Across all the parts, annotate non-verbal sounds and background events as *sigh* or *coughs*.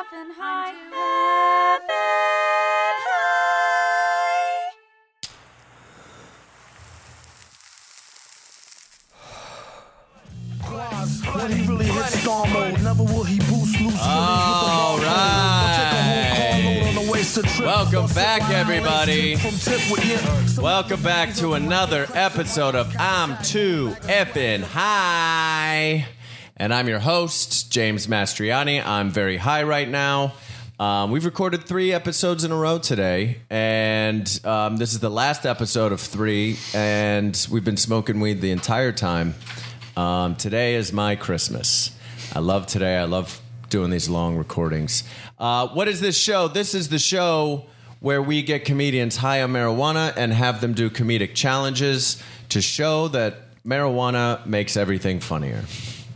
heaven high, heaven high. When he really hit star mode, never will he boost loose. All right. Welcome back, everybody. Welcome back to another episode of I'm Too Effin' High. And I'm your host, James Mastriani. I'm very high right now. Um, we've recorded three episodes in a row today, and um, this is the last episode of three, and we've been smoking weed the entire time. Um, today is my Christmas. I love today. I love doing these long recordings. Uh, what is this show? This is the show where we get comedians high on marijuana and have them do comedic challenges to show that marijuana makes everything funnier.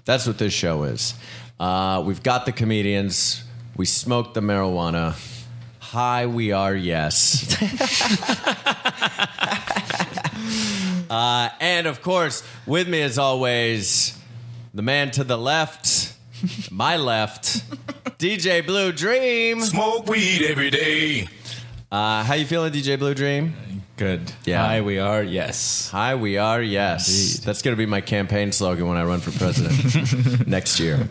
That's what this show is. Uh, we've got the comedians. We smoke the marijuana. High we are, yes. *laughs* uh, and of course, with me as always, the man to the left, my left, *laughs* DJ Blue Dream. Smoke weed every day. Uh, how you feeling, DJ Blue Dream? Good. Yeah. Hi, we are. Yes. Hi, we are. Yes, Indeed. that's going to be my campaign slogan when I run for president *laughs* next year. *laughs*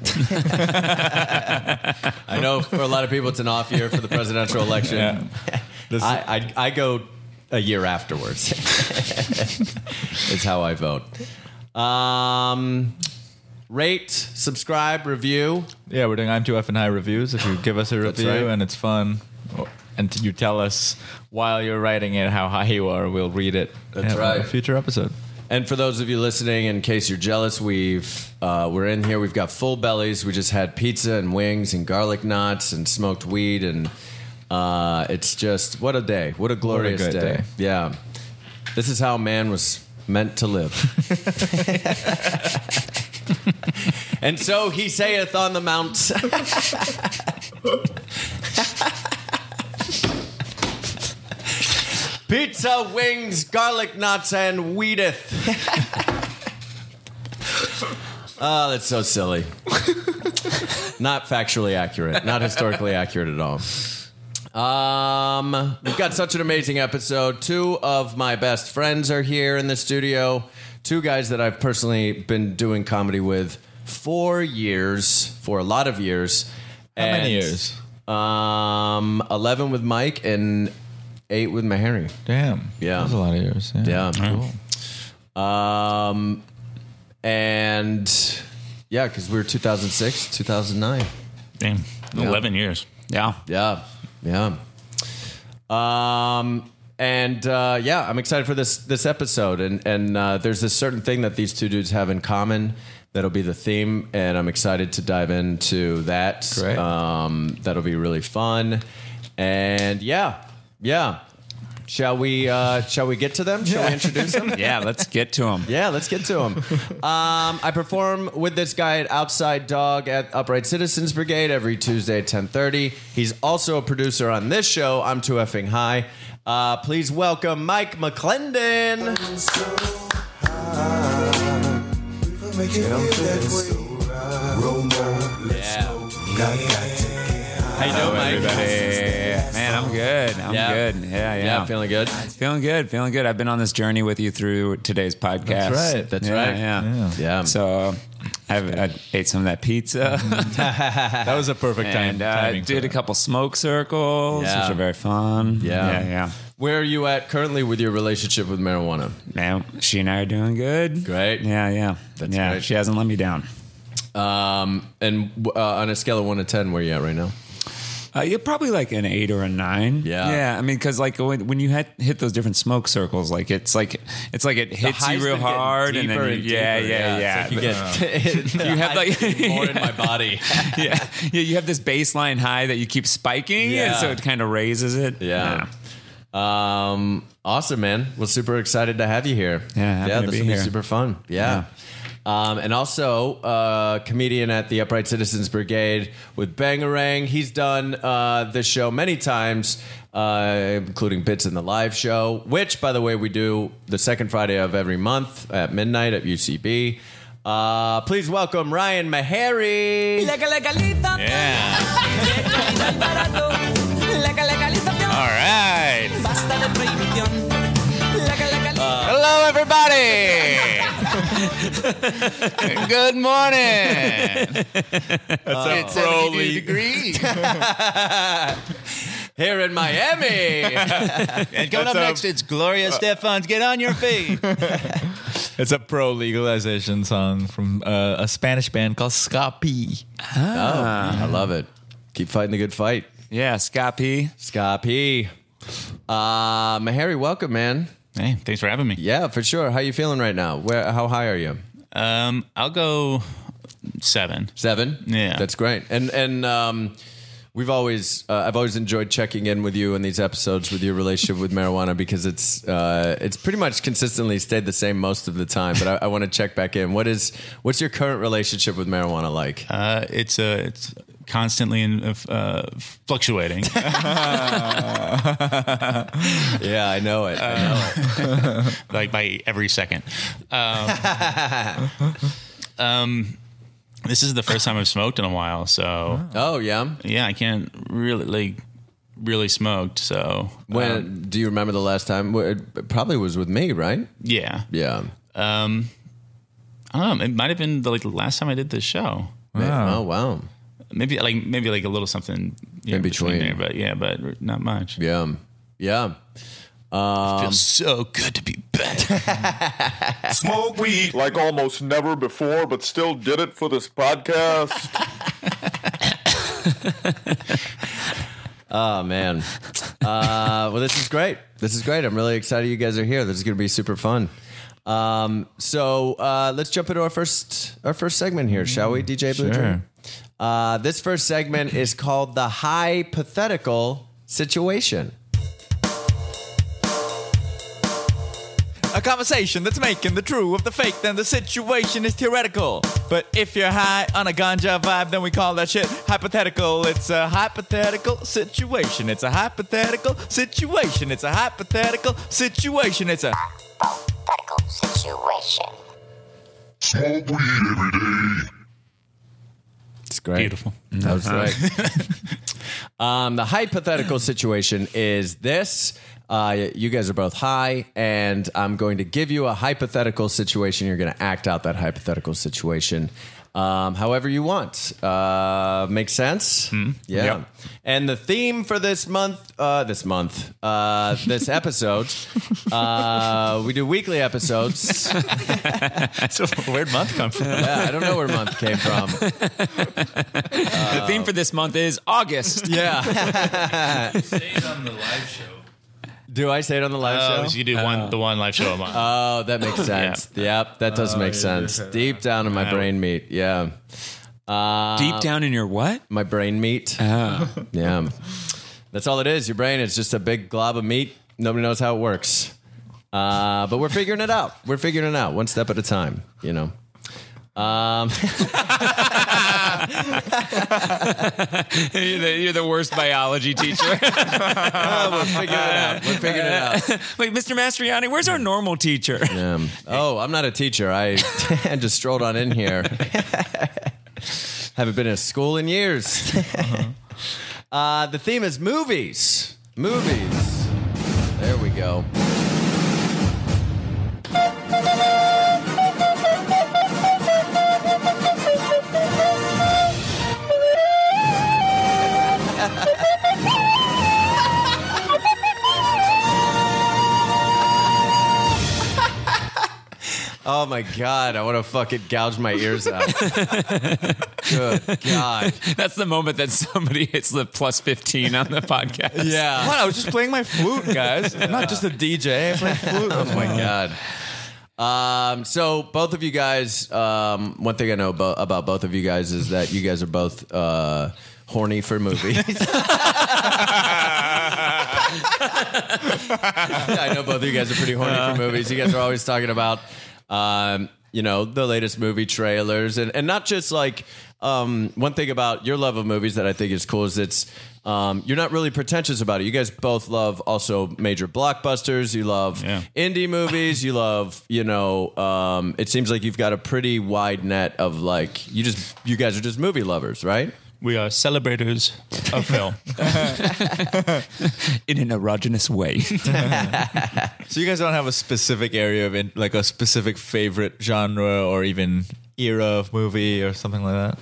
I know for a lot of people it's an off year for the presidential election. Yeah. I, I I go a year afterwards. *laughs* it's how I vote. Um, rate, subscribe, review. yeah, we're doing I'm too F and high reviews. If you give us a That's review right. and it's fun, and you tell us while you're writing it how high you are, we'll read it. That's in right. A future episode. And for those of you listening, in case you're jealous, we've uh, we're in here. We've got full bellies. We just had pizza and wings and garlic knots and smoked weed, and uh, it's just what a day! What a glorious good day. day. Yeah, this is how man was meant to live. *laughs* and so he saith on the mount. *laughs* Pizza, wings, garlic knots, and weedeth. oh, *laughs* that's so silly. not factually accurate, not historically accurate at all. Um, we've got such an amazing episode. Two of my best friends are here in the studio. Two guys that I've personally been doing comedy with for years, for a lot of years. How many years? Um, eleven with Mike and eight with Mahari. Damn. Yeah. That's a lot of years. Yeah. Yeah. Cool. Um, and yeah, because we were 2006, 2009. Damn. 11 years. Yeah. Yeah, yeah. Um, and uh, yeah, I'm excited for this this episode. And and uh, there's this certain thing that these two dudes have in common that'll be the theme, and I'm excited to dive into that. Great. Um, that'll be really fun. And yeah, yeah. Shall we? Uh, shall we get to them? Shall we introduce them? *laughs* Yeah, let's get to him. Yeah, let's get to him. Um, I perform with this guy at Outside Dog at Upright Citizens Brigade every Tuesday at 1030. He's also a producer on this show, I'm Too Effing High. Uh, please welcome Mike McClendon. Yeah. How you doing, Mike? Everybody. Man, I'm good. I'm Yeah. good. Yeah, yeah. Yeah, feeling good? feeling good. Feeling good. I've been on this journey with you through today's podcast. That's right. That's Yeah, right. Yeah. Yeah. Yeah. So I've, I ate some of that pizza *laughs* That was a perfect time. and uh, did a couple smoke circles, Yeah. which are very fun. Yeah. Yeah, yeah. Where are you at currently with your relationship with marijuana? Man, she and I are doing good. Great. Yeah, yeah. That's yeah, great. she hasn't let me down. Um, and uh, on a scale of one to 10, where are you at right now? Uh, you're probably like an eight or a nine. Yeah. yeah. I mean, because like when, when you hit, hit those different smoke circles, like it's like it's like it hits you high's real been getting hard, and then deeper you- and yeah, deeper. yeah, yeah, It's like you get *laughs* You have, like- *laughs* more in my *laughs* body. yeah, yeah. You have this baseline high that you keep spiking, Yeah. and so it kind of raises it. Yeah. Um, awesome, man. We're super excited to have you here. Yeah, happy yeah, to this be will be here. super fun. Yeah. Um, and also, uh, comedian at the Upright Citizens Brigade with Bangarang. He's done uh, this show many times, uh, including bits in the live show, which, by the way, we do the second Friday of every month at midnight at UCB. Uh, please welcome Ryan Mahari. Yeah. malbarato. La legalización All right. basta de prohibición. La legalización. Hello, everybody. *laughs* Good morning. it's pro 72 league. degrees. *laughs* Here in Miami. *laughs* and coming up next, it's Gloria Estefan's "Get on Your Feet." It's a pro legalization song from uh, a Spanish band called Ska P. oh, I love it. Keep fighting the good fight. Yeah, P. Scott P. Uh, Harry, welcome, man. Hey, thanks for having me. Yeah, for sure. How you feeling right now? Where? How high are you? Um, I'll go seven. Seven. Yeah. that's great. And and um, we've always uh, I've always enjoyed checking in with you in these episodes with your relationship with marijuana because it's uh, it's pretty much consistently stayed the same most of the time. But I, I want to check back in. What is what's your current relationship with marijuana like? Uh, it's uh, it's constantly in, uh, fluctuating. *laughs* *laughs* yeah, I know it. I know it. *laughs* like by every second. Um, um, this is the first time I've smoked in a while, so Oh yeah. yeah, I can't really like really smoked. So When um, do you remember the last time? It probably was with me, right? yeah, Yeah. um, I don't know. It might have been the, like the last time I did this show. Oh wow. Maybe like maybe like a little something you In know, between. there, but yeah, but not much. Yeah. Yeah. Um, Feels so good to be back. *laughs* Smoke weed like almost never before, but still did it for this podcast. Oh *laughs* *laughs* man. Uh, well, this is great. This is great. I'm really excited you guys are here. This is going to be super fun. Um, so uh, let's jump into our first our first segment here, shall we, DJ Blue Sure. Dream? Uh, this first segment is called the hypothetical situation. A conversation that's making the true of the fake, then the situation is theoretical. But if you're high on a ganja vibe, then we call that shit hypothetical. It's a hypothetical situation. It's a hypothetical situation. It's a hypothetical situation. It's a hypothetical situation. Smoke weed every day. It's great. Beautiful. That was right. *laughs* um, the hypothetical situation is this. Uh, you guys are both high, and I'm going to give you a hypothetical situation. You're going to act out that hypothetical situation um, however you want. Uh, makes sense? Yeah. Yep. And the theme for this month, uh, this month, uh, this *laughs* episode, uh, we do weekly episodes. *laughs* so where'd month come from? yeah, I don't know where month came from. *laughs* the theme for this month is August. Yeah. Say it on the live show. Do I say it on the live Oh, show? so you do one the one live show a month. Oh, that makes *laughs* sense. Yep, that does make sense. Deep down in my brain meat. Yeah. Uh, Deep down in your what? my brain meat. *laughs* Yeah. That's all it is. Your brain is just a big glob of meat. Nobody knows how it works. Uh, but we're figuring it out. We're figuring it out one step at a time, you know. Um, *laughs* you're, the, you're the worst biology teacher. *laughs* we're figuring it out. We're figuring it out. *laughs* Wait, Mr. Mastriani, where's our normal teacher? Um, oh, I'm not a teacher. I just strolled on in here. Haven't been in school in years. uh, the theme is movies. Movies. There we go. Oh my god, I want to fucking gouge my ears out. Good god. That's the moment that somebody hits the plus 15 on the podcast. Yeah. What? I was just playing my flute, guys. I'm not just a DJ. I play *laughs* flute. Oh my god. Um, so both of you guys, um, one thing I know about, about both of you guys is that you guys are both uh, horny for movies. *laughs* I know both of you guys are pretty horny for movies. You guys are always talking about, um, you know, the latest movie trailers, and and not just like um, one thing about your love of movies that I think is cool is it's um, you're not really pretentious about it. You guys both love also major blockbusters. You love Yeah. indie movies. You love, you know, um, it seems like you've got a pretty wide net of like you just you guys are just movie lovers, right? We are celebrators of film. *laughs* in an erogenous way. *laughs* So you guys don't have a specific area of in, like a specific favorite genre or even era of movie or something like that.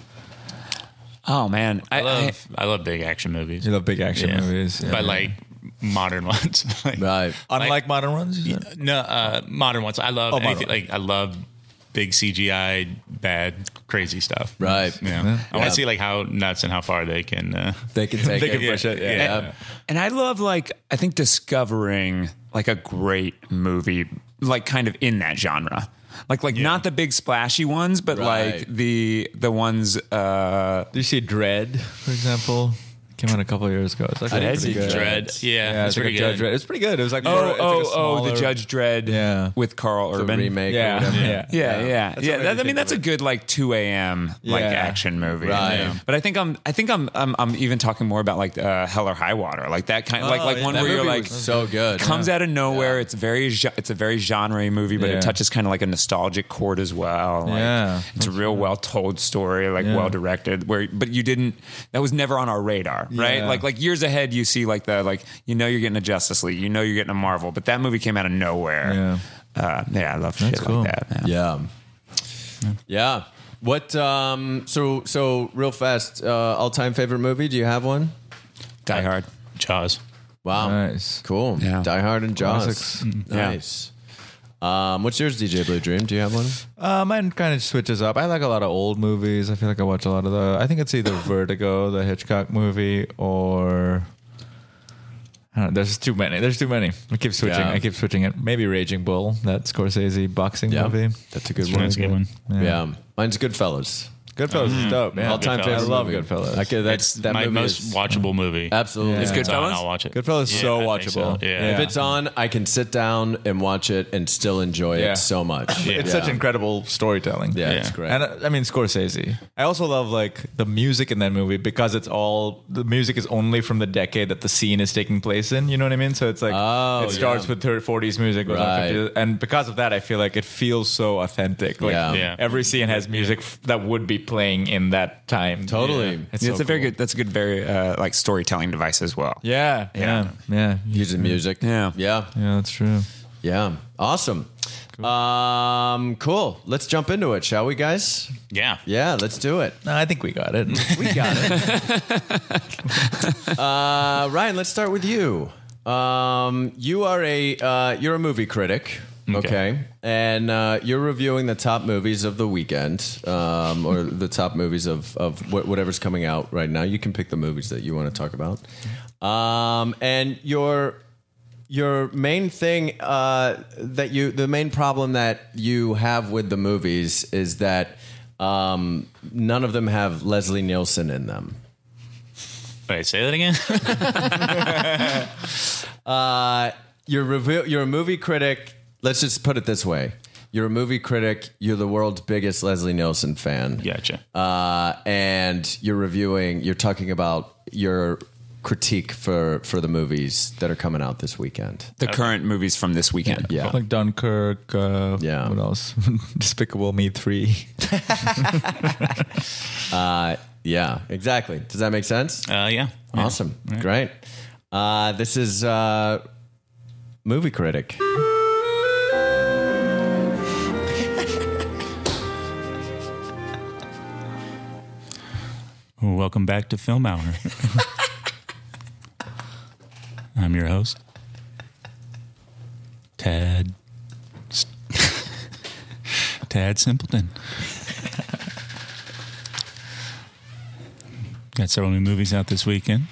oh man, I love I, love big action movies. You love big action Yeah. movies, yeah. but like modern *laughs* ones. Like- Right. Unlike like- modern ones. you? No, uh, modern ones. I love Oh, modern anything, like I love big CGI, bad, crazy stuff. Right. Yeah. I want to see like how nuts and how far they can. Uh, *laughs* They can *laughs* take They it. can push it, yeah. Yeah. and I love like I think discovering like a great movie, like kind of in that genre. Like like not the big splashy ones, but Right. like the the ones uh Do you see Dredd, for example? Came out a couple of years ago. It's actually didn't pretty see good. Dredd. Yeah, Yeah, it's it's like pretty a Judge good. Dredd. It's pretty good. It was like Oh, more- it's like a oh, oh, smaller- the Judge Dredd Yeah. with Karl The Urban. remake. or Yeah, whatever. yeah, Yeah, yeah, yeah. That's yeah what that, I me mean, that's of a good like two a.m. like Yeah. action movie. Right. Yeah. But I think I'm, I think I'm, I'm, I'm even talking more about like uh, Hell or High Water, like that kind, like Oh, like yeah. one That where you're movie like was so good. comes out of nowhere. It's very, ge- it's a very genre movie, but Yeah. it touches kind of like a nostalgic chord as well. Like, Yeah. it's a real well told story, like Yeah. well directed. Where, but you didn't. That was never on our radar, right? Yeah. Like like years ahead, you see like the like you know you're getting a Justice League, you know you're getting a Marvel, but that movie came out of nowhere. Yeah. Uh, yeah, I love shit cool. like that. man. Yeah. Yeah. What? Um. So so real fast. Uh, all time favorite movie? Do you have one? Die Hard. Jaws. Wow. Nice. Cool. Yeah. Die Hard and Jaws. Classics. Yeah. Nice. Um. What's yours, DJ Blue Dream? Do you have one? Uh, mine kind of switches up. I like a lot of old movies. I feel like I watch a lot of the. I think it's either *laughs* Vertigo, the Hitchcock movie, or. I don't know, there's too many. There's too many. I keep switching. Yeah. I keep switching it. Maybe Raging Bull, that Scorsese boxing movie. That's a good That's one. a good one. Yeah. Mine's Goodfellas. Goodfellas is dope. Yeah. All time Goodfellas. favorite. I love movie. Goodfellas. I could, that's It's that my movie most is- watchable movie. Absolutely. Yeah. It's If it's on, Goodfellas? I'll watch it. Goodfellas is Yeah, so I think so. watchable. Yeah. If it's on, I can sit down and watch it and still enjoy Yeah. it so much. Yeah. It's Yeah. such incredible storytelling. Yeah, Yeah. it's great. And uh, I mean Scorsese. I also love like the music in that movie because it's all the music is only from the decade that the scene is taking place in. You know what I mean? So it's like Oh, it starts yeah. with 30, 40s music, goes on Right. 50s, and because of that, I feel like it feels so authentic. Like Yeah. Yeah. every scene has music f- that would be playing in that time. Totally. Yeah. It's, so a very good. That's a good, very uh, like storytelling device as well. Yeah, yeah, yeah, Using music. Yeah. Yeah. yeah. That's true. Yeah. Awesome. Um, cool. Let's jump into it, shall we, guys? Yeah. Yeah, let's do it. No, I think we got it. *laughs* We got it. uh, Ryan, let's start with you. Um, you are a uh, you're a movie critic, okay, Okay. and uh, you're reviewing the top movies of the weekend, um, or the top movies of of wh- whatever's coming out right now. You can pick the movies that you want to talk about, um, and your your main thing uh, that you the main problem that you have with the movies is that um, none of them have Leslie Nielsen in them. Wait, say that again. *laughs* Uh. You're a movie critic. Let's just put it this way: you're a movie critic. You're the world's biggest Leslie Nielsen fan. Gotcha. Uh, and you're reviewing. You're talking about your critique for for the movies that are coming out this weekend. The current movies from this weekend. Yeah. Like Dunkirk. Uh, Yeah. What else? *laughs* Despicable Me Three. *laughs* *laughs* Uh, yeah. Exactly. Does that make sense? Uh, yeah. Yeah. Awesome. Great. Uh, this is uh, movie critic. Welcome back to Film Hour. *laughs* I'm your host, Tad. *laughs* Tad Simpleton. Got several new movies out this weekend.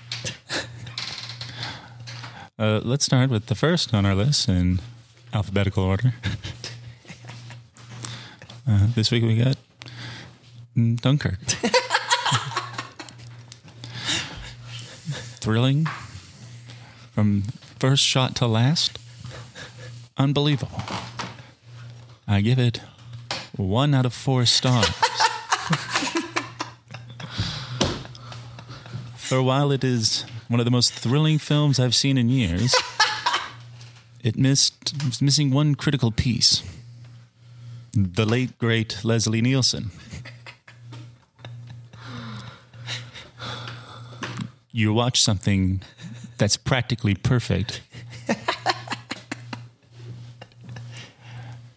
Uh, let's start with the first on our list in alphabetical order. Uh, this week we got Dunkirk. *laughs* thrilling from first shot to last. Unbelievable. I give it one out of four stars. *laughs* For while it is one of the most thrilling films I've seen in years, it missed it was missing one critical piece. The late great Leslie Nielsen. You watch something that's practically perfect.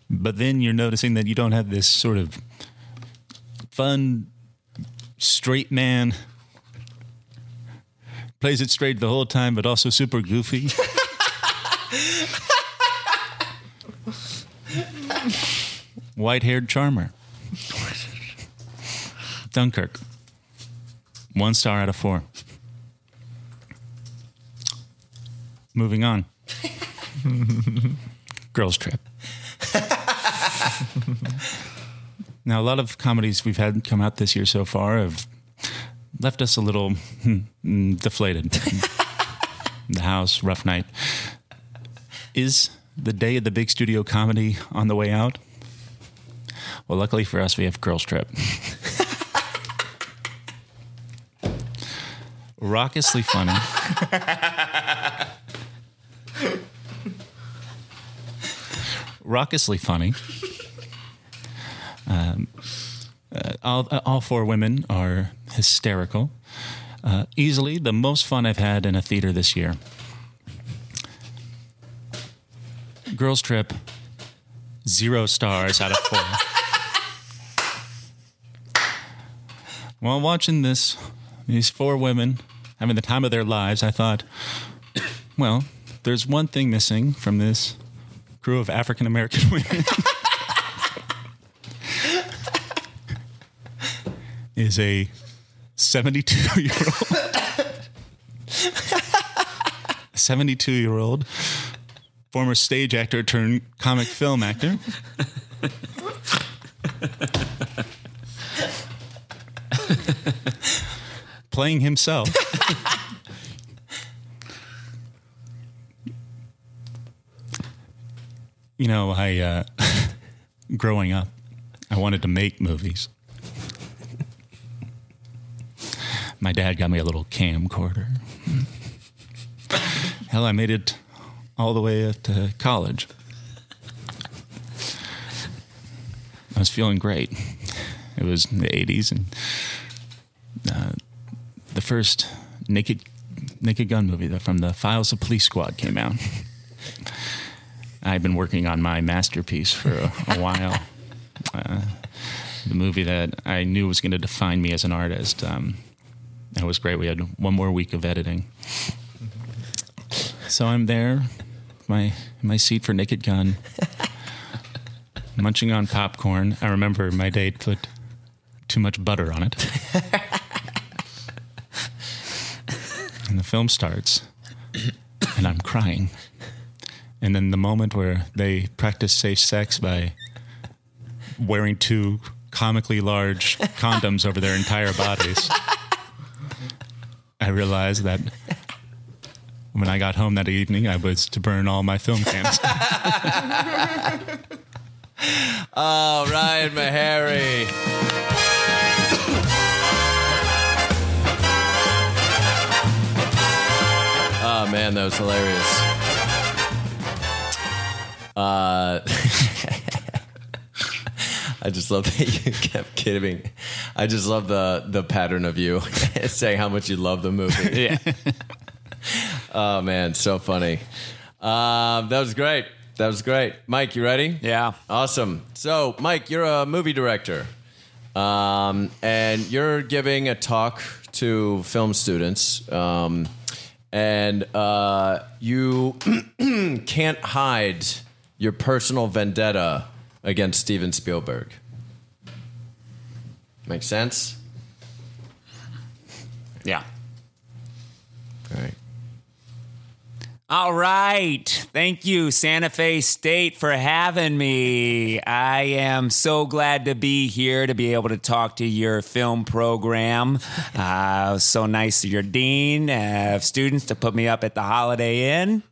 but then you're noticing that you don't have this sort of fun straight man plays it straight the whole time but also super goofy. White-haired charmer. Dunkirk. One star out of four. Moving on. *laughs* Girls Trip. now, a lot of comedies we've had come out this year so far have left us a little hmm, deflated. *laughs* the House, Rough Night. Is the day of the big studio comedy on the way out? Well, luckily for us, we have Girls Trip. *laughs* Raucously funny. Raucously funny. *laughs* Um, uh, all, uh, all four women are hysterical. Uh, easily the most fun I've had in a theater this year. Girls Trip, zero stars out of four. *laughs* While watching this, these four women having the time of their lives, I thought, *coughs* well, there's one thing missing from this crew of African American *laughs* women. is a 72 year old 72 year old former stage actor turned comic film actor. Playing himself you know i uh, *laughs* growing up i wanted to make movies my dad got me a little camcorder. Hell, I made it all the way up to college. I was feeling great. It was the 80s, and uh, the first Naked, Naked Gun movie from the Files of Police Squad came out. I've been working on my masterpiece for a, a while. *laughs* Uh, the movie that I knew was going to define me as an artist. Um, it was great. We had one more week of editing. *laughs* So I'm there, my my seat for Naked Gun, munching on popcorn. I remember my date put too much butter on it. *laughs* and the film starts, and I'm crying. And then the moment where they practice safe sex by wearing two comically large *laughs* condoms over their entire bodies. I realized that when I got home that evening, I was to burn all my film cans. oh, Ryan Meharry. Oh man, that was hilarious. Uh, *laughs* I just love that you *laughs* kept kidding. I just love the the pattern of you *laughs* saying how much you love the movie. Yeah. oh man, so funny. Um, that was great. That was great. Mike, you ready? Yeah. Awesome. So, Mike, you're a movie director, um, and you're giving a talk to film students, um, and uh, you *clears throat* can't hide your personal vendetta against Steven Spielberg. Make sense? Yeah. All right. All right. Thank you, Santa Fe State, for having me. I am so glad to be here to be able to talk to your film program. Uh, so nice of your dean uh, of students to put me up at the Holiday Inn.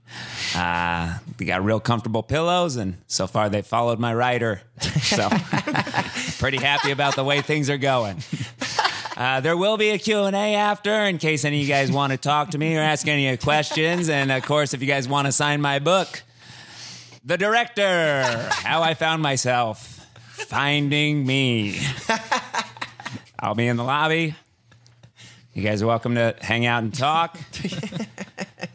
Uh, we got real comfortable pillows, and so far they followed my rider. So *laughs* pretty happy about the way things are going. Uh, there will be a Q&A after in case any of you guys *laughs* want to talk to me or ask any questions. And of course, if you guys want to sign my book, The Director, How I Found Myself, Finding Me. I'll be in the lobby. You guys are welcome to hang out and talk.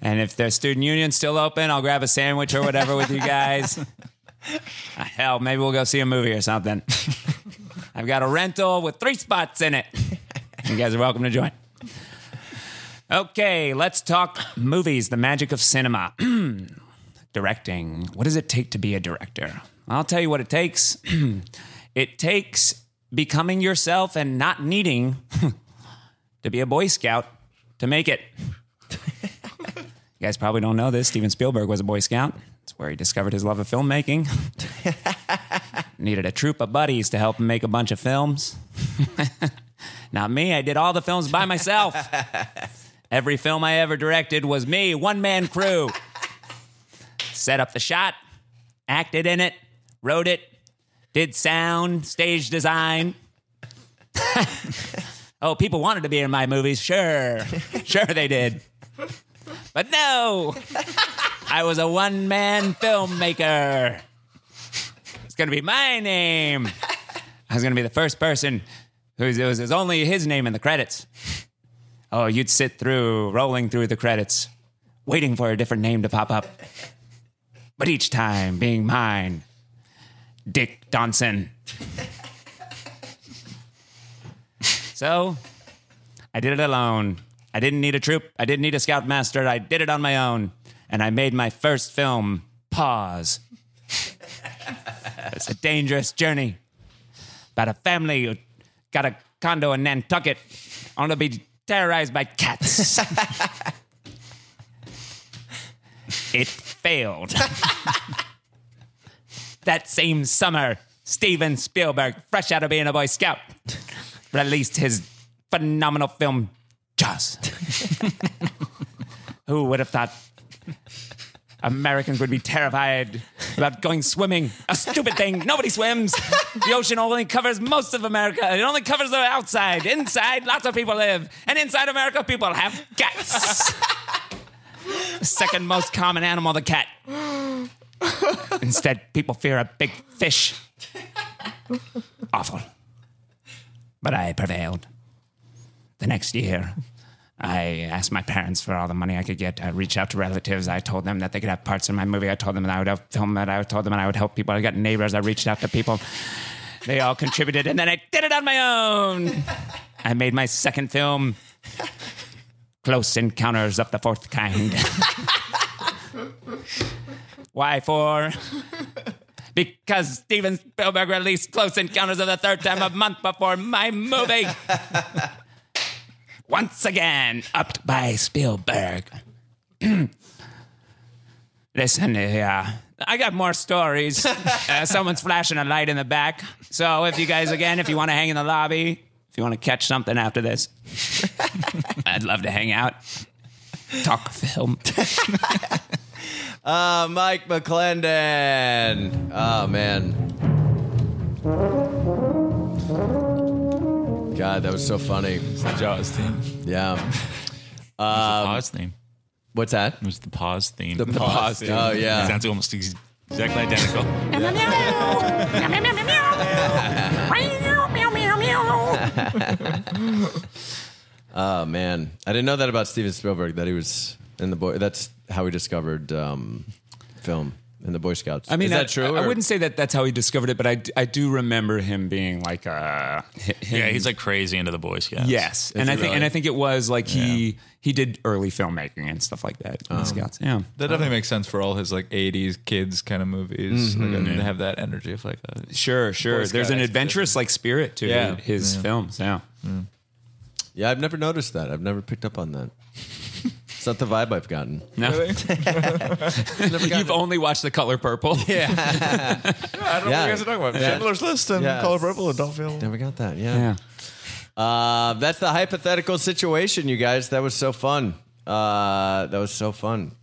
and if the student union's still open, I'll grab a sandwich or whatever with you guys. Hell, maybe we'll go see a movie or something. I've got a rental with three spots in it. You guys are welcome to join. Okay, let's talk movies, the magic of cinema. *clears throat* Directing. What does it take to be a director? I'll tell you what it takes. *clears throat* it takes becoming yourself and not needing *laughs* to be a Boy Scout to make it. you guys probably don't know this. Steven Spielberg was a Boy Scout. It's where he discovered his love of filmmaking. *laughs* Needed a troop of buddies to help him make a bunch of films. *laughs* Not me, I did all the films by myself. *laughs* Every film I ever directed was me, one man crew. Set up the shot, acted in it, wrote it, did sound, stage design. *laughs* oh, people wanted to be in my movies, sure. Sure they did. But no, I was a one man filmmaker. It's going to be my name. I was going to be the first person it was, it only his name in the credits. Oh, you'd sit through, rolling through the credits, waiting for a different name to pop up. But each time being mine, Dick Donson. so, I did it alone. I didn't need a troop. I didn't need a scoutmaster. I did it on my own. And I made my first film, Pause. it's a dangerous journey about a family got a condo in Nantucket only to be terrorized by cats. *laughs* it failed. that same summer, Steven Spielberg, fresh out of being a Boy Scout, released his phenomenal film, Jaws. *laughs* Who would have thought Americans would be terrified about going swimming? A stupid thing. Nobody swims. The ocean only covers most of America. It only covers the outside. Inside, lots of people live. And inside America, people have cats. Second most common animal, the cat. Instead, people fear a big fish. Awful. But I prevailed. The next year, I asked my parents for all the money I could get. I reached out to relatives. I told them that they could have parts in my movie. I told them that I would film it. I told them that I would help people. I got neighbors. I reached out to people. They all contributed, and then I did it on my own. I made my second film, Close Encounters of the Fourth Kind. *laughs* Why for? Because Steven Spielberg released Close Encounters of the Third Time a month before my movie. Once again, upped by Spielberg. *clears throat* Listen, uh, I got more stories. *laughs* Uh, someone's flashing a light in the back. So if you guys, again, if you want to hang in the lobby, if you want to catch something after this, *laughs* I'd love to hang out. Talk film. *laughs* Uh, Mike McClendon. Oh, man. God, that was so funny. The Jaws theme. Yeah. *laughs* the pause theme. What's that? It was the pause theme. The pause. theme. Oh, It yeah. sounds almost ex- exactly identical. Oh, man. I didn't know that about Steven Spielberg, that he was in the boy. That's how we discovered um, film in the Boy Scouts. I mean, Is that I, true? I, or- wouldn't say that that's how he discovered it, but I, I do remember him being like uh him, yeah, he's like crazy into the Boy Scouts. yes, and he I think really? and I think it was like he he did early filmmaking and stuff like that. in the Scouts, yeah. That definitely makes sense for all his like '80s kids kind of movies. Like, Mm-hmm. to have that energy of like uh, Sure, sure. Boy There's Scout an adventurous like spirit to Yeah, his yeah. films. Yeah. Yeah, I've never noticed that. I've never picked up on that. It's not the vibe I've gotten. No, *laughs* you've only watched The Color Purple. *laughs* *laughs* Yeah. I don't know Yeah. what you guys are talking about. Yeah. Schindler's List and Yeah. Color Purple and don't feel. Never got that. Yeah. Yeah. Uh, that's the hypothetical situation, you guys. That was so fun. Uh, that was so fun.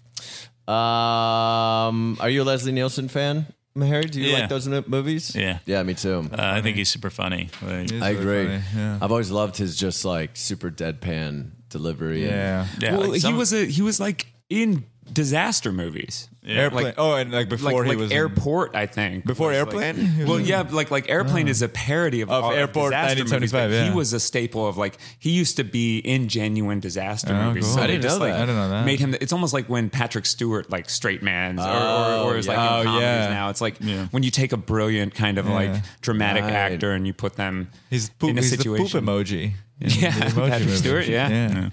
Um, are you a Leslie Nielsen fan, Maher? Do you Yeah. like those mo- movies? Yeah. Yeah, me too. Uh, I think he's super funny. Like, It's I really agree. funny, Yeah. I've always loved his just like super deadpan delivery. Yeah. yeah, well, like he was a he was like in disaster movies. Airplane. Like- oh, and like before like, he like was in- Airport, I think. Before Airplane? Like, *laughs* well, yeah, like like Airplane is a parody of, Of all- Airport 1975, yeah. He was a staple of like he used to be in genuine disaster Oh, movies. cool. So I they didn't just, know like, that. I didn't know that. Made him. It's almost like when Patrick Stewart like straight man's or, Oh, or, or is like in Oh, comedies yeah. now. It's like Yeah. when you take a brilliant kind of like dramatic Right. actor and you put them He's, poop, in a he's situation. the poop emoji. *laughs* Yeah, Patrick movie. Stewart, yeah.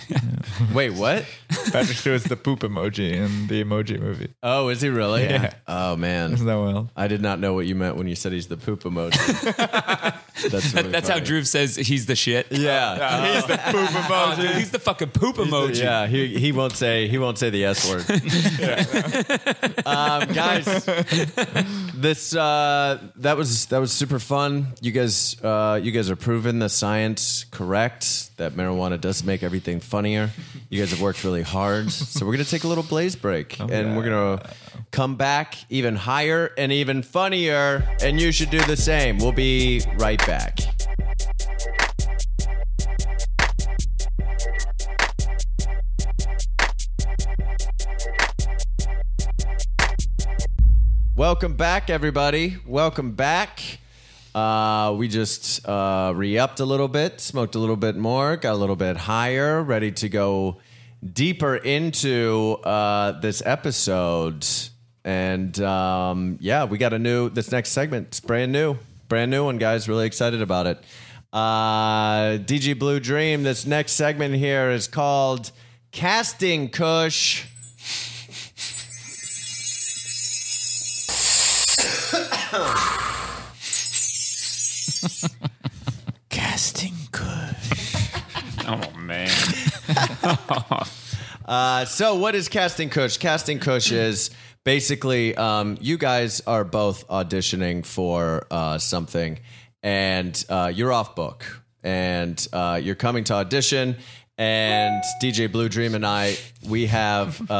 Wait, what? *laughs* Patrick Stewart's the poop emoji in the emoji movie. Oh, Oh, is he really? Yeah. Oh man. Isn't that wild? I did not know what you meant when you said he's the poop emoji. *laughs* That's really That's how funny. Drew says he's the shit. Yeah. *laughs* He's the poop *laughs* emoji. dude, he's the fucking poop emoji. Yeah, he, he won't say he won't say the S word. *laughs* um, guys, this uh, that was that was super fun. You guys uh, you guys are proving the science correct that marijuana does make everything funnier. You guys have worked really hard, so we're gonna take a little blaze break, and we're gonna come back even higher and even funnier. And you should do the same. We'll be right back. Welcome back, everybody. Welcome back. Uh, we just uh, re-upped a little bit, smoked a little bit more, got a little bit higher, ready to go deeper into uh, this episode. And um, yeah, we got a new. This next segment, it's brand new, brand new one, guys. Really excited about it. Uh, DJ Blue Dream. This next segment here is called Casting Kush. *laughs* Casting good. Oh man. *laughs* Uh, so, what is Casting Kush? Casting Kush is basically um, you guys are both auditioning for uh, something, and uh, you're off book, and uh, you're coming to audition. And DJ Blue Dream and I, we have uh,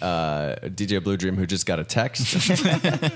uh, DJ Blue Dream who just got a text. *laughs*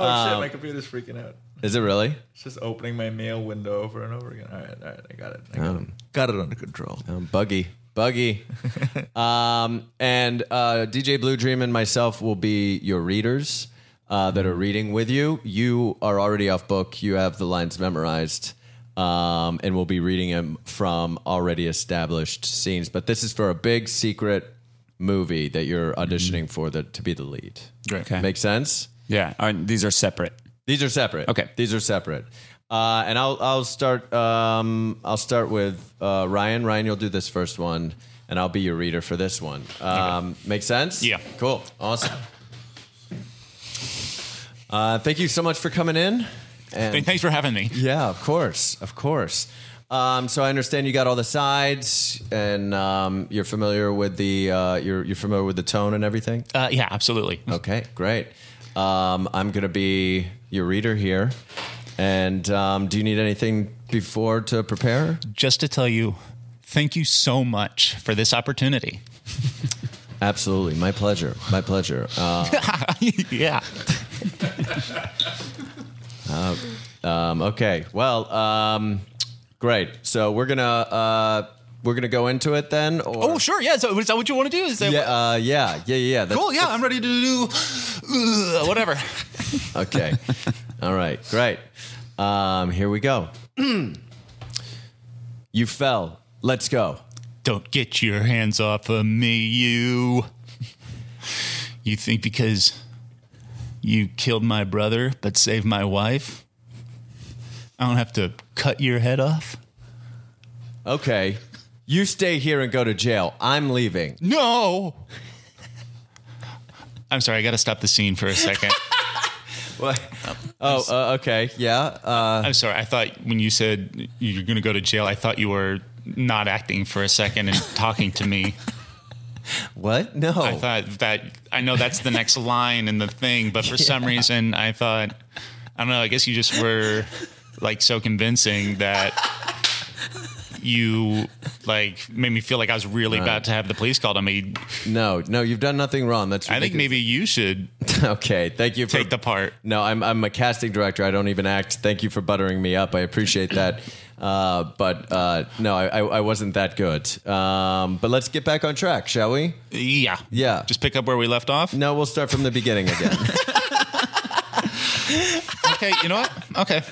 Oh shit, my computer's freaking out. Is it really? It's just opening my mail window over and over again. All right, all right, I got it. I got, it. got it under control. Um, buggy, buggy. *laughs* um, and uh, DJ Blue Dream and myself will be your readers uh, that are reading with you. You are already off book. You have the lines memorized. Um, and we'll be reading them from already established scenes. But this is for a big secret movie that you're auditioning for the, to be the lead. Great. Okay. Make sense? Yeah, these are separate. These are separate. Okay. These are separate. Uh, and I'll I'll start um, I'll start with uh, Ryan. Ryan, you'll do this first one, and I'll be your reader for this one. Um, Make sense? Yeah. Cool. Awesome. Uh, thank you so much for coming in. And Thanks for having me. yeah, of course, of course. Um, so I understand you got all the sides, and um, you're familiar with the uh, you're you're familiar with the tone and everything. Uh, yeah, absolutely. Okay, great. Um, I'm going to be your reader here. And um, do you need anything before to prepare? Just to tell you, thank you so much for this opportunity. Absolutely. My pleasure. My pleasure. Uh, *laughs* yeah. um, okay. Well, um, great. So we're going to. Uh, we're gonna go into it then. Or? Oh, sure. Yeah. So, is that what you want to do? Is that Yeah, uh, yeah, yeah, yeah. That's- cool? Yeah, I'm ready to do uh, whatever. *laughs* Okay. All right. Great. Um, here we go. you fell. Let's go. Don't get your hands off of me, you. You think because you killed my brother but saved my wife, I don't have to cut your head off? Okay. You stay here and go to jail. I'm leaving. No. *laughs* I'm sorry, I got to stop the scene for a second. *laughs* What? Oh, uh, okay. Yeah. Uh, I'm sorry. I thought when you said you're going to go to jail, I thought you were not acting for a second and talking to me. *laughs* what? No. I thought that I know that's the next line in the thing, but for some reason I thought I don't know. I guess you just were like so convincing that you like made me feel like I was really about to have the police called on me. no, no. You've done nothing wrong. That's. I think maybe you should *laughs* okay. Thank you for take the part. No, I'm I'm a casting director. I don't even act. Thank you for buttering me up. I appreciate that. *coughs* Uh, but uh, no, I, I, I wasn't that good. Um, but let's get back on track, shall we? Yeah. Yeah. Just pick up where we left off. No, we'll start from the beginning again. *laughs* *laughs* Okay, you know what? Okay.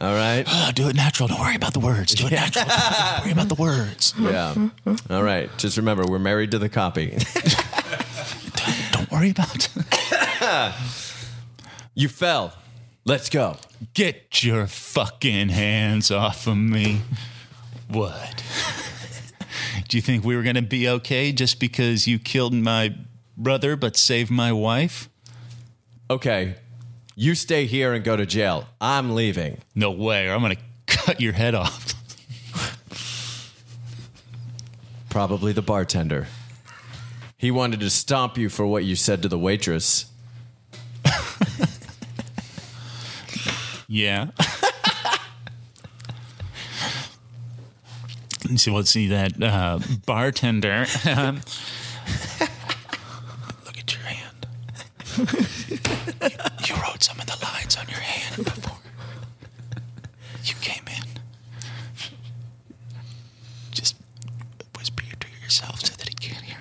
All right. Uh, do it natural. Don't worry about the words. Do it natural. Don't worry about the words. Yeah. All right. Just remember, we're married to the copy. *laughs* Don't worry about *laughs* you fell. Let's go. Get your fucking hands off of me. What? *laughs* Do you think we were going to be okay just because you killed my brother but saved my wife? Okay. You stay here and go to jail. I'm leaving. No way, or I'm going to cut your head off. Probably the bartender. He wanted to stomp you for what you said to the waitress. *laughs* Yeah. so let's see that uh, bartender. um, *laughs* look at your hand. *laughs* some of the lines on your hand before you came in. Just whisper to yourself so that he can't hear.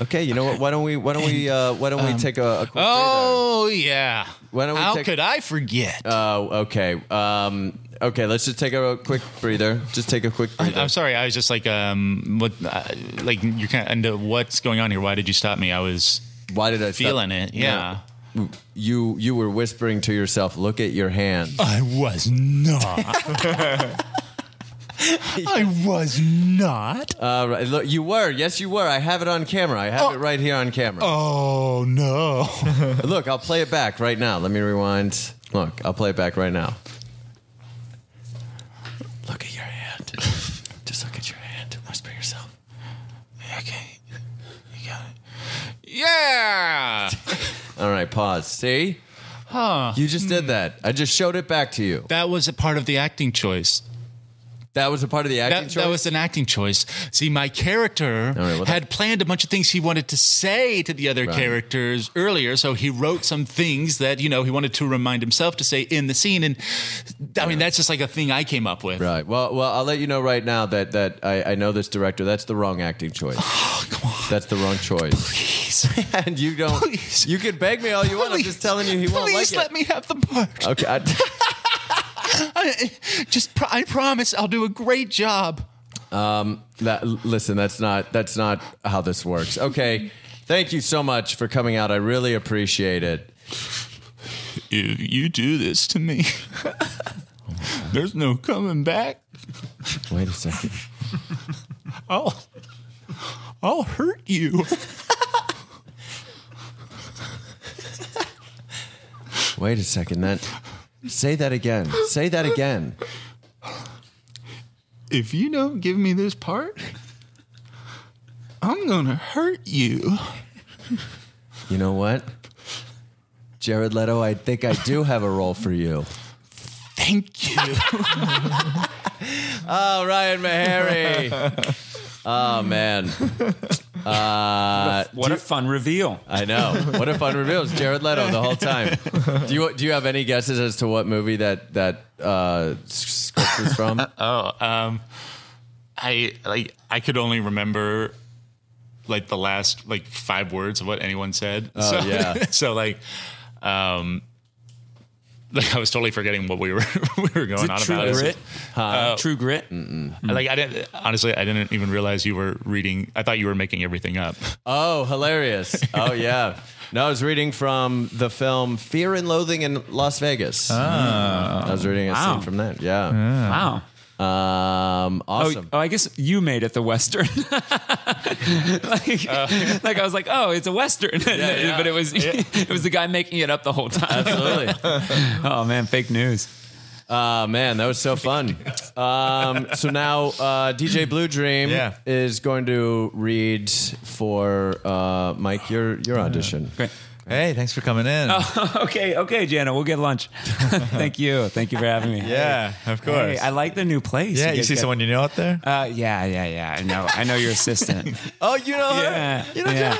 Okay, you know what? Why don't we? Why don't we? Uh, why don't we take a, a quick breather? Oh yeah. Why don't we How take- could I forget? Oh, okay. Um, okay, let's just take a quick breather. Just take a quick breather. I'm sorry. I was just like, um, what, uh, like you're kind of into what's going on here. Why did you stop me? I was Why did I stop- feeling it. Yeah. You you were whispering to yourself, "Look at your hand." I was not. *laughs* I was not. Uh, right, look, you were. Yes, you were. I have it on camera. I have it right here on camera. Oh no. *laughs* Look, I'll play it back right now. Let me rewind. Look, I'll play it back right now. Look at your hand. *laughs* Just look at your hand. Whisper yourself. okay. You got it. Yeah. All right, pause. See? Huh. You just did hmm. that. I just showed it back to you. That was a part of the acting choice. That was a part of the acting That, choice. that was an acting choice. See, my character right, well, had planned a bunch of things he wanted to say to the other Right. characters earlier, so he wrote some things that you know he wanted to remind himself to say in the scene, and I mean that's just like a thing I came up with. Right. Well, well, I'll let you know right now that that I, I know this director. That's the wrong acting choice. *sighs* Oh, come on. That's the wrong choice. Please, *laughs* and you don't. Please. You can beg me all you want. I'm just telling you, he won't like it. please let me have the part. Okay. I, *laughs* I, just pro- I promise I'll do a great job. Um, that, listen, that's not that's not how this works. Okay. Thank you so much for coming out. I really appreciate it. If you do this to me, *laughs* there's no coming back. Wait a second. I'll I'll hurt you. Wait a second. That. Say that again. Say that again. if you don't give me this part, I'm gonna hurt you. You know what? Jared Leto, I think I do have a role for you. Thank you. Oh, Ryan Meharry. oh man. Uh, What a fun reveal. I know. What a fun reveal. It's Jared Leto the whole time. Do you do you have any guesses as to what movie that that uh, script is from? *laughs* oh, um, I like I could only remember like the last like five words of what anyone said. Oh, so, yeah. *laughs* so like, um, like I was totally forgetting what we were *laughs* we were going on True about. Is Grit? it- uh, True Grit? Like I didn't honestly, I didn't even realize you were reading. I thought you were making everything up. *laughs* Oh, hilarious. Oh yeah. No, I was reading from the film Fear and Loathing in Las Vegas. Ah. Mm. I was reading a Wow. scene from that. Yeah. Ah. Wow. Um, Oh, awesome. oh, I guess you made it the Western. *laughs* like, like I was like, oh, it's a Western, *laughs* yeah. but it was *laughs* it was the guy making it up the whole time. Absolutely. oh man, fake news. Oh man, that was so fun. Um, so now uh, DJ Blue Dream Yeah. is going to read for uh, Mike your your audition. Great. Hey, thanks for coming in. *laughs* okay, okay, Jana, we'll get lunch. *laughs* Thank you. Thank you for having me. Yeah, of Hey, course. I like the new place. yeah, you guys see got- someone you know out there? Uh, yeah, yeah, yeah. I know. I know your assistant. *laughs* oh, you know her? yeah, You know yeah,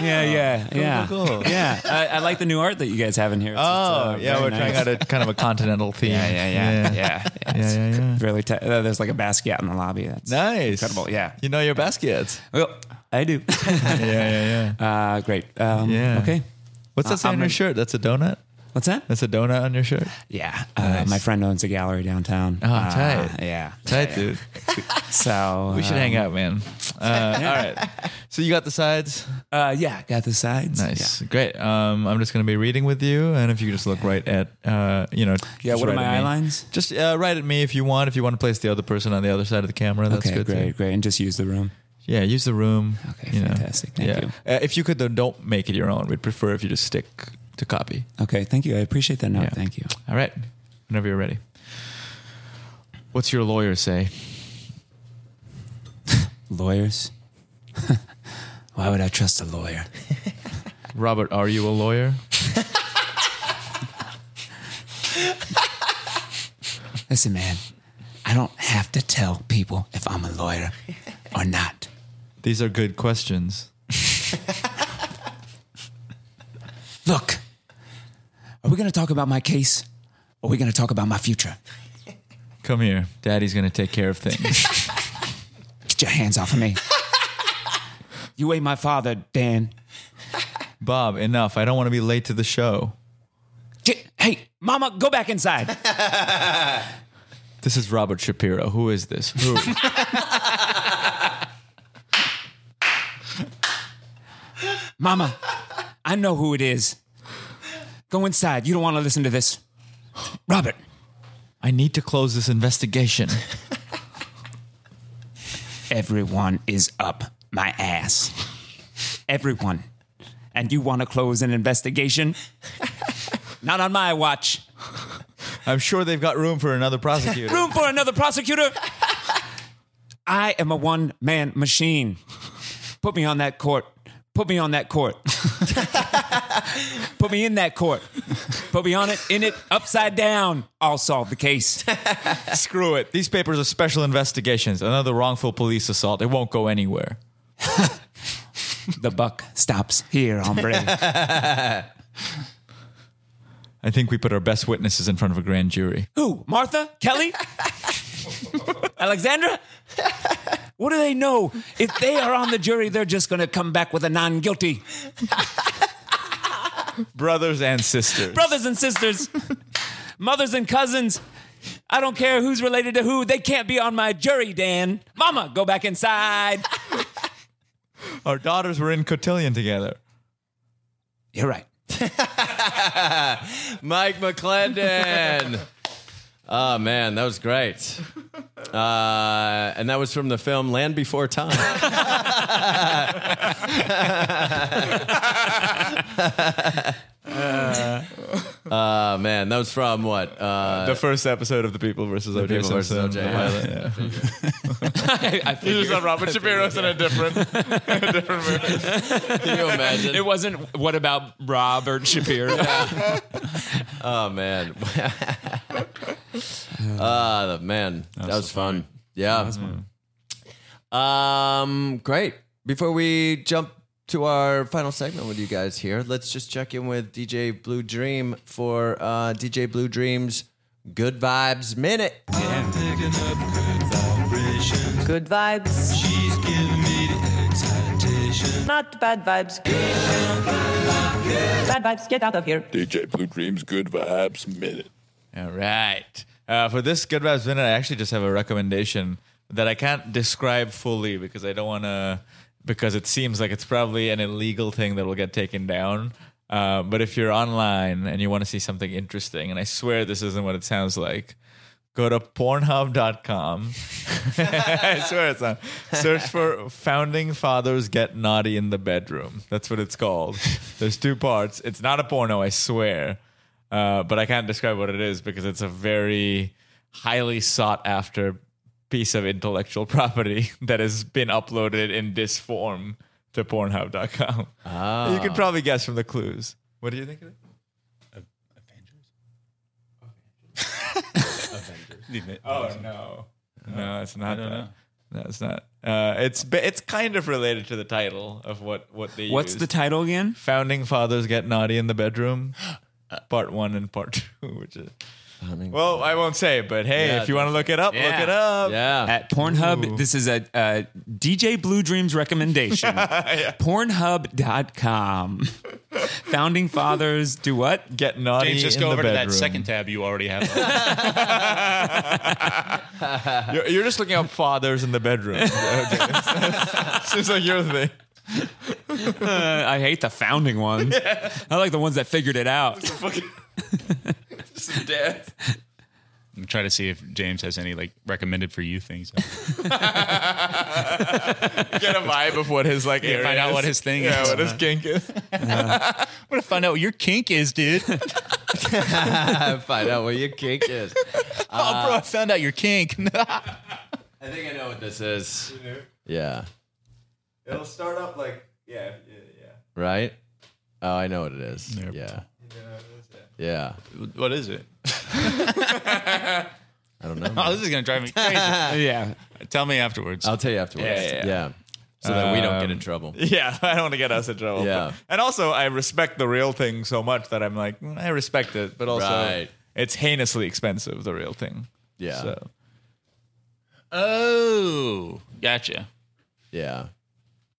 yeah, yeah, yeah. cool, cool. Yeah, I, I like the new art that you guys have in here. It's- Oh, it's, uh, yeah, we're trying out a kind of a continental theme. Yeah, yeah, yeah, yeah, yeah. Yeah, yeah, yeah. Really, t- uh, there's like a Basquiat in the lobby. That's Nice. incredible. Yeah. You know your Basquiat's. Well, I do. yeah, yeah, yeah. uh, great. Um, Yeah. Okay. What's that Uh, say on your shirt? That's a donut? What's that? That's a donut on your shirt? Yeah. Uh, My friend owns a gallery downtown. Oh, Uh, tight. Yeah. Tight, dude. *laughs* So We should um, hang out, man. Uh, *laughs* all right. So you got the sides? Uh, yeah, got the sides. Nice. Great. Um, I'm just going to be reading with you. And if you could just look right at, uh, you know, Yeah. just What are right my eye me. lines? Just uh, right at me if you want. If you want to place the other person on the other side of the camera, that's okay, good. too. great, great, and just use the room. Yeah, use the room. Okay, you know. fantastic. Thank yeah. you. Uh, if you could, though, don't make it your own. We'd prefer if you just stick to copy. Okay, thank you. I appreciate that note. Yeah. Thank you. All right. Whenever you're ready. What's your lawyer say? *laughs* Lawyers. *laughs* Why would I trust a lawyer? *laughs* Robert, are you a lawyer? Listen, man. I don't have to tell people if I'm a lawyer or not. These are good questions. *laughs* Look, are we going to talk about my case or are we going to talk about my future? Come here. Daddy's going to take care of things. *laughs* Get your hands off of me. You ain't my father, Dan. Bob, enough. I don't want to be late to the show. Get, hey, mama, go back inside. *laughs* This is Robert Shapiro. Who is this? Who? Mama, I know who it is. Go inside. You don't want to listen to this. Robert, I need to close this investigation. everyone is up my ass. Everyone. And you want to close an investigation? Not on my watch. I'm sure they've got room for another prosecutor. Room for another prosecutor? I am a one man machine. Put me on that court. Put me on that court. Put me in that court. Put me on it, in it, upside down. I'll solve the case. Screw it. These papers are special investigations. Another wrongful police assault. It won't go anywhere. The buck stops here, hombre. I think we put our best witnesses in front of a grand jury. Who? Martha? Kelly? *laughs* Alexandra? What do they know? If they are on the jury, they're just going to come back with a non guilty. Brothers and sisters. Brothers and sisters, mothers and cousins. I don't care who's related to who. They can't be on my jury, Dan. Mama, go back inside. Our daughters were in cotillion together. You're right. *laughs* Mike McClendon. Oh man, that was great. *laughs* Uh, and that was from the film Land Before Time. *laughs* *laughs* uh, man, that was from what? Uh, The first episode of The People versus OJ People versus Simpson. O.J. pilot, yeah. I, *laughs* I figured. Robert Shapiro's in a different. a different movie. can you imagine? It wasn't what about Robert Shapiro? *laughs* Oh man. *laughs* Ah, the man. That was, fun. Yeah. Um, great. Before we jump to our final segment with you guys here, let's just check in with DJ Blue Dream for uh, DJ Blue Dream's Good Vibes Minute. Good vibes. She's giving me the excitation. Not bad vibes. Bad vibes, get out of here. DJ Blue Dreams Good Vibes Minute. All right. Uh, for this Good Vibes Minute, I actually just have a recommendation that I can't describe fully because I don't want to, because it seems like it's probably an illegal thing that will get taken down. Uh, but if you're online and you want to see something interesting, and I swear this isn't what it sounds like, go to pornhub.com. *laughs* I swear it's not. Search for Founding Fathers Get Naughty in the Bedroom. That's what it's called. There's two parts. It's not a porno, I swear. Uh, but I can't describe what it is because it's a very highly sought after piece of intellectual *laughs* property that has been uploaded in this form to pornhub.com. You can probably guess from the clues. What do you think of it? Avengers. *laughs* Avengers. Oh no, no, it's not. that. know. No, it's not. Uh, it's it's kind of related to the title of what what they. What's used. the title again? Founding Fathers Get Naughty in the Bedroom, *gasps* part one and part two, which is. Well, I won't say, but hey, Yeah, if you want to look it up, look Yeah. it up. Yeah. At Pornhub, this is a, a DJ Blue Dreams recommendation. *laughs* Pornhub.com. *laughs* Founding fathers do what? Get naughty James, just in go the over to that second tab you already have. *laughs* You're, you're just looking up fathers in the bedroom. Seems like your thing. Uh, I hate the founding ones. I like the ones that figured it out. Just dead. I'm trying to see if James has any like recommended for you things. *laughs* Get a vibe of what his like. Yeah, area find out is. what his thing yeah, is. what his kink is. I'm gonna find out what your kink is, dude. *laughs* Find out what your kink is. *laughs* Oh bro, I uh, found out your kink. I think I know what this is. Yeah. It'll start up like yeah, yeah, yeah. Right? Oh, I know what it is. Yeah. Yeah. what is it? *laughs* I don't know. Oh, this is gonna drive me crazy. *laughs* Yeah. Tell me afterwards. I'll tell you afterwards. Yeah, yeah, So that we don't get in Um, trouble. *laughs* Yeah, I don't want to get us in trouble. Yeah. But- and also, I respect the real thing so much that I'm like, mm, I respect it, but also Right. it's heinously expensive, the real thing. Yeah. So oh, gotcha. Yeah.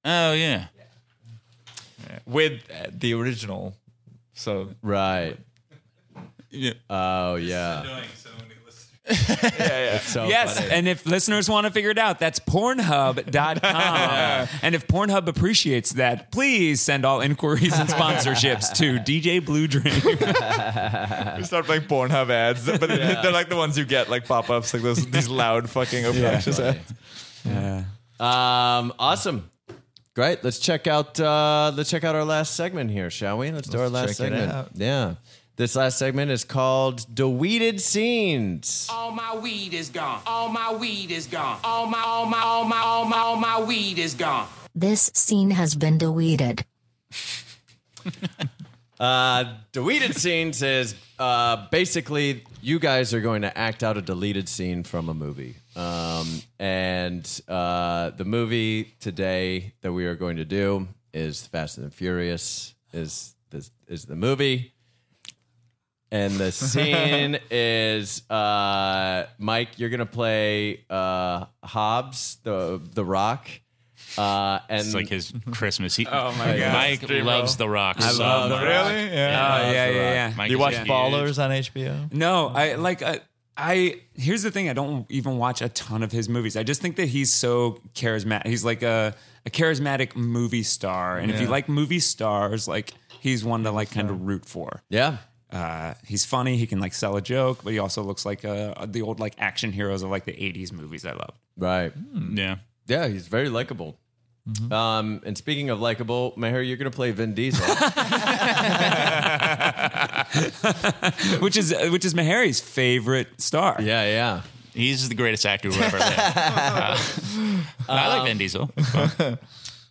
Oh yeah. with uh, the original, so Right. Yeah. Oh, *laughs* yeah. yeah, yeah. So yes, funny. and if listeners want to figure it out, that's pornhub.com. *laughs* and if Pornhub appreciates that, please send all inquiries and sponsorships to DJ Blue Dream. *laughs* we start playing Pornhub ads, but they're like the ones you get like pop ups, like those these loud fucking obnoxious ads. Yeah. Um, awesome. Great. Let's check out uh, let's check out our last segment here, shall we? Let's do our last check it segment. out. Yeah. This last segment is called Deleted Scenes. All my weed is gone. All my weed is gone. All my, all my, all my, all my, all my weed is gone. This scene has been deleted. *laughs* Uh, deleted scenes is uh, basically you guys are going to act out a deleted scene from a movie. Um, and uh, the movie today that we are going to do is Fast and the Furious. Is this is the movie? And the *laughs* scene is uh, Mike. You're gonna play uh, Hobbs, the the Rock, uh, and It's like his Christmas. He, *laughs* Oh my God. Mike Dream loves Roll. The Rock. I so love. The Rock. Really? Yeah. Oh, yeah, yeah, yeah. Mike Do you is watch huge. Ballers on HBO? No, I like I, I here's the thing, I don't even watch a ton of his movies. I just think that he's so charismatic. He's like a, a charismatic movie star. And if you Yeah. like movie stars, like he's one to like kind of root for. yeah, Uh, he's funny. He can like sell a joke, but he also looks like uh, the old like action heroes of like the '80s movies. I love. right. Yeah. Yeah, he's very likable. Um, and speaking of likable, Meher, you're going to play Vin Diesel. *laughs* *laughs* which is which is Meharry's favorite star. yeah, yeah. He's the greatest actor who ever lived. *laughs* Uh, I like Vin Diesel.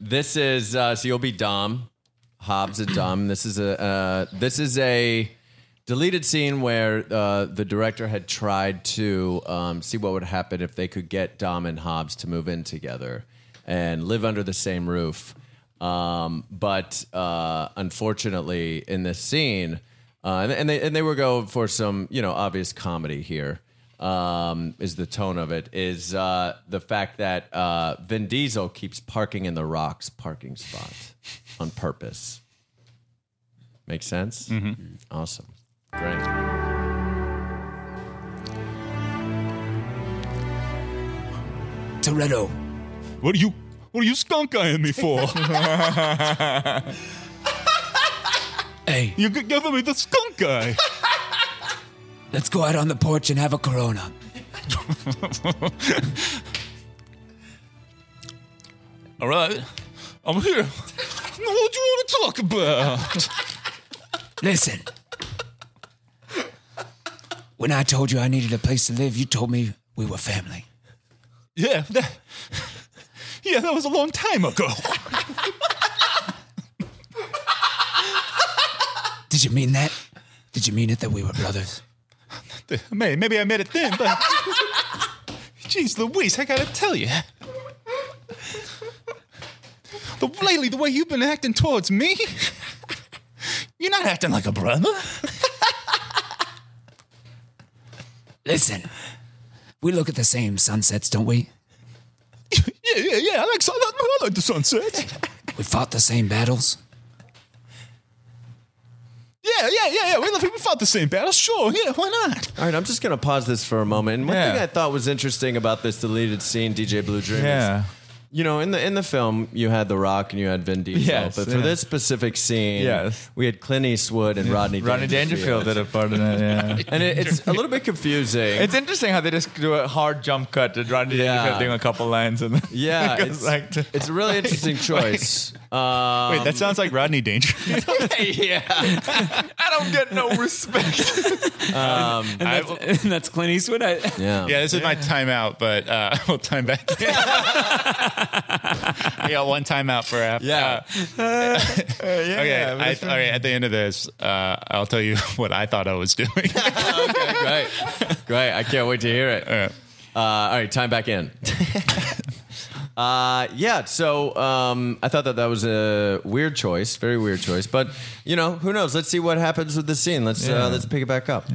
This is uh, so you'll be Dom, Hobbs and Dom. This is a uh, this is a deleted scene where uh, the director had tried to um, see what would happen if they could get Dom and Hobbs to move in together and live under the same roof. Um, but uh, unfortunately, in this scene, uh, and, and they and they were going for some you know obvious comedy here. Um, is the tone of it is uh, the fact that uh, Vin Diesel keeps parking in the Rock's parking spot on purpose. Makes sense. Mm-hmm. Awesome, great. Toretto. What are you? What are you skunk eyeing me for? *laughs* *laughs* Hey, you g- giving me the skunk eye. *laughs* let's go out on the porch and have a Corona. All right, I'm here. What do you want to talk about? Listen. When I told you I needed a place to live, you told me we were family. Yeah, that, yeah, that was a long time ago. Did you mean that? Did you mean it that we were brothers? *laughs* Maybe, maybe I made it then, but. Jeez Louise, I gotta tell you. The, lately, the way you've been acting towards me, you're not acting like a brother. *laughs* Listen, we look at the same sunsets, don't we? Yeah, yeah, yeah. I like, I like the sunsets. We fought the same battles. Yeah, yeah, yeah, yeah. We, we fought the same battle. Sure, yeah, why not? All right, I'm just going to pause this for a moment. And one Yeah. thing I thought was interesting about this deleted scene, DJ Blue Dream, Yeah. is, you know, in the in the film, you had The Rock and you had Vin Diesel. Yes, but for yeah. this specific scene, Yes. we had Clint Eastwood and Rodney Rodney Dangerfield did a part in it. Yeah. *laughs* And it, it's a little bit confusing. It's interesting how they just do a hard jump cut to Rodney Yeah. Dangerfield doing a couple lines and then yeah, *laughs* goes it's, back to- it's a really interesting *laughs* choice. Um, Wait, that sounds like Rodney Dangerfield. *laughs* yeah. I don't get no respect. Um, And that's, *laughs* and that's Clint Eastwood. I, yeah. *laughs* Yeah, this is my timeout, but uh, we'll time back. I got one timeout for after. Yeah. Okay, but I, all right. At the end of this, uh, I'll tell you what I thought I was doing. okay, great. Great. I can't wait to hear it. Uh, Uh, all right, time back in. Uh, yeah, so um, I thought that that was a weird choice, very weird choice. But you know, who knows? Let's see what happens with the scene. Let's Yeah. uh, let's pick it back up.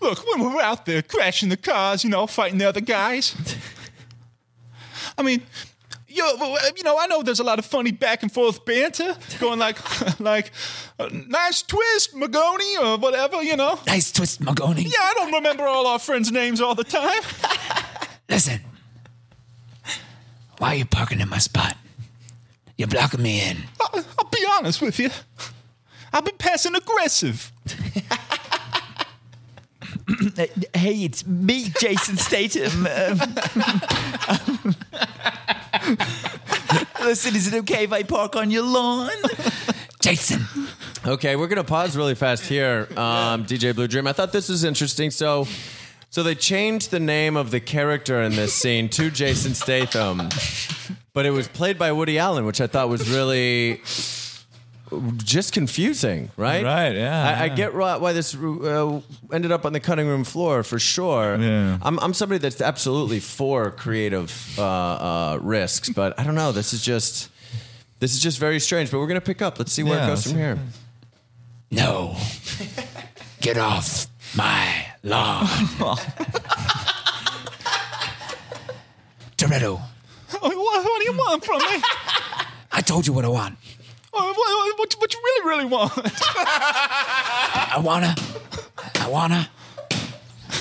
Look, when we're out there crashing the cars, you know, fighting the other guys. *laughs* I mean, you you know, I know there's a lot of funny back and forth banter going like, *laughs* like, uh, nice twist, Magoni, or whatever, you know. nice twist, Magoni. Yeah, I don't remember all our friends' names all the time. *laughs* Listen, why are you parking in my spot? You're blocking me in. I'll, I'll be honest with you. I've been passing aggressive. *laughs* hey, it's me, Jason Statham. *laughs* Listen, is it okay if I park on your lawn? Jason. Okay, we're gonna pause really fast here, um, DJ Blue Dream. I thought this was interesting. So, so they changed the name of the character in this scene to Jason Statham, but it was played by Woody Allen, which I thought was really just confusing, right? Right, yeah, I, I get why, why this uh, ended up on the cutting room floor for sure. Yeah. I'm, I'm somebody that's absolutely for creative uh, uh, risks, but I don't know. This is just. This is just very strange, but we're gonna pick up. Let's see where Yeah, it goes from here. No. Get off my lawn. *laughs* Toretto, *laughs* What, what do you want from me? *laughs* I told you what I want. Oh, what, what, what, what you really, really want? I wanna, I wanna,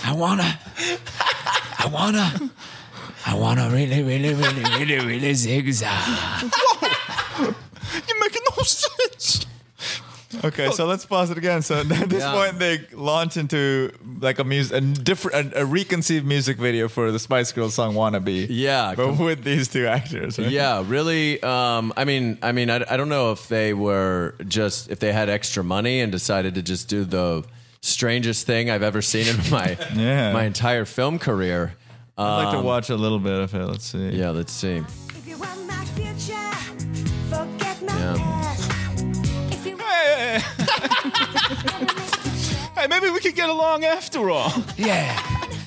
I wanna, I wanna, I wanna really, really, really, really, really zigzag. You're making no sense. Okay, so let's pause it again. So *laughs* at this Yeah. point, they launch into like a music, a different, a, a reconceived music video for the Spice Girls song "Wannabe." Yeah, but with these two actors. Right? Yeah, really. Um, I mean, I mean, I, I don't know if they were just if they had extra money and decided to just do the strangest thing I've ever seen in my *laughs* Yeah. my entire film career. I'd like to Um, watch a little bit of it. Let's see. Yeah, let's see. Hey, hey, maybe we could get along after all. Yeah.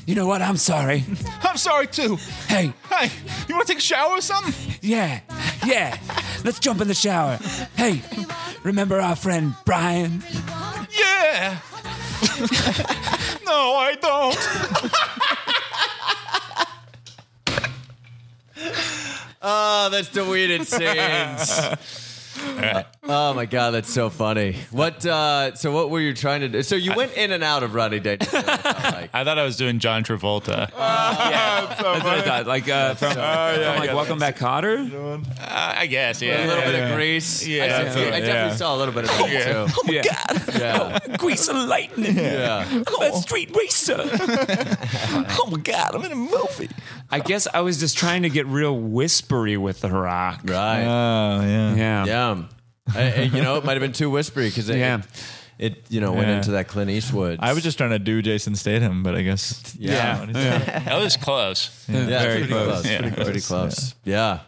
You know what? I'm sorry. I'm sorry too. Hey, Hey, you want to take a shower or something? yeah, yeah. Let's jump in the shower. Hey, remember our friend Brian? Yeah. no, I don't. Oh, that's deleted scenes. *laughs* oh my god, that's so funny. What? Uh, so what were you trying to do? So you went in and out of Rodney Dangerfield. *laughs* like. I thought I was doing John Travolta. *laughs* Yeah, that's what I thought. Like uh, from, from like Welcome Back, Kotter. Uh, I guess, yeah. a little bit of grease. Yeah. I, see- I definitely Yeah. saw a little bit of that too. Yeah. Oh my god. Yeah, Grease and lightning. yeah. I'm a street racer. Oh my god, I'm in a movie. I guess I was just trying to get real whispery with the rock. Right. Oh yeah. Yeah. Yeah. I- I- you know, it might have been too whispery because it, Yeah. it, you know, went Yeah. into that Clint Eastwood. I was just trying to do Jason Statham, but I guess Yeah. That was close. yeah, very pretty close. close. Yeah. Pretty, pretty close. Yeah.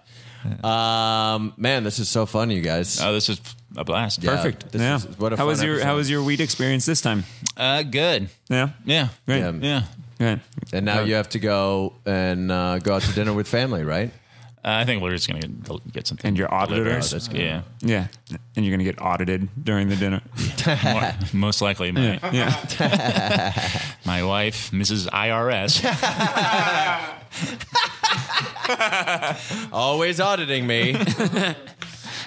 Um, man, this is so fun, you guys. Oh, this is a blast. Yeah, Perfect. this yeah. is- what a how fun was your episode. How was your weed experience this time? Uh, good. Yeah. Yeah. Great. Yeah. Yeah. Good. And now you have to go and uh, go out to dinner with family, right? Uh, I think we're just gonna get, get something. And your delivered. auditors? that's good. Yeah. Yeah. And you're gonna get audited during the dinner. *laughs* More- most likely, my yeah. *laughs* my wife, Mrs. IRS. *laughs* Always auditing me.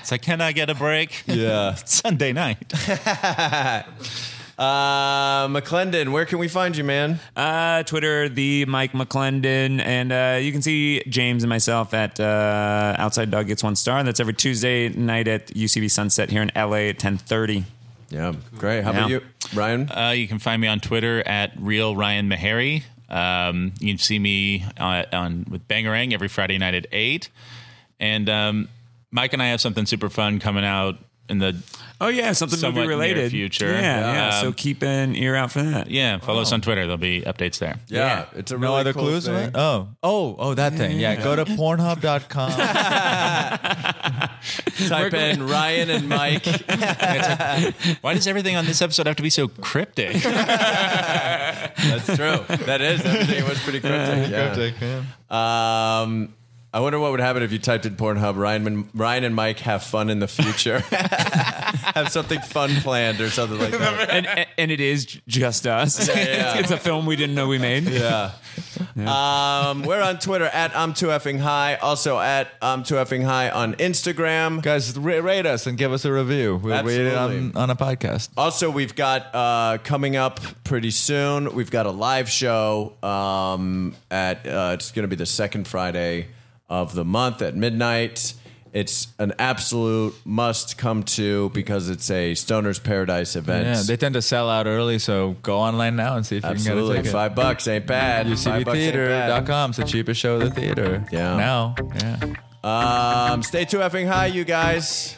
So can I get a break? yeah. Sunday night. Uh, McClendon, where can we find you, man? Uh, Twitter, the Mike McClendon, and uh, you can see James and myself at uh, Outside Dog Gets One Star. That's every Tuesday night at UCB Sunset here in LA at ten thirty. Yeah, great. How about Yeah. you, Ryan? Uh, you can find me on Twitter at real Ryan Meharry. Um, you can see me uh, on with Bangarang every Friday night at eight. And um, Mike and I have something super fun coming out in the Oh yeah, something Somewhat movie near related. future. Yeah, yeah. Um, so keep an ear out for that. yeah. Follow us on Twitter. There'll be updates there. yeah, it's a really No other cool clues? thing. Oh, oh, oh, that thing. Yeah, go to Pornhub.com. *laughs* *laughs* Type in Ryan and Mike. *laughs* Why does everything on this episode have to be so cryptic? That's true. That is everything was pretty cryptic. yeah. Cryptic, yeah. Um, I wonder what would happen if you typed in Pornhub. Ryan, and- Ryan and Mike have fun in the future. *laughs* have something fun planned or something like that. and, and- and it is just us. yeah. it's, it's a film we didn't know we made. Yeah. Um, we're on Twitter at I'm too effing high. Also at I'm too effing high on Instagram. Guys, ra- rate us and give us a review. We'll read it on, Absolutely. on a podcast. Also, we've got uh, coming up pretty soon. We've got a live show um, at. Uh, it's going to be the second Friday of the month at midnight. It's an absolute must come to because it's a Stoner's Paradise event. Yeah, they tend to sell out early, so go online now and see if you can get a ticket. five bucks ain't bad. Five bucks ain't bad. UCBtheater.com. It's the cheapest show at the theater. Yeah. Now. Yeah. Um, stay too effing high, you guys.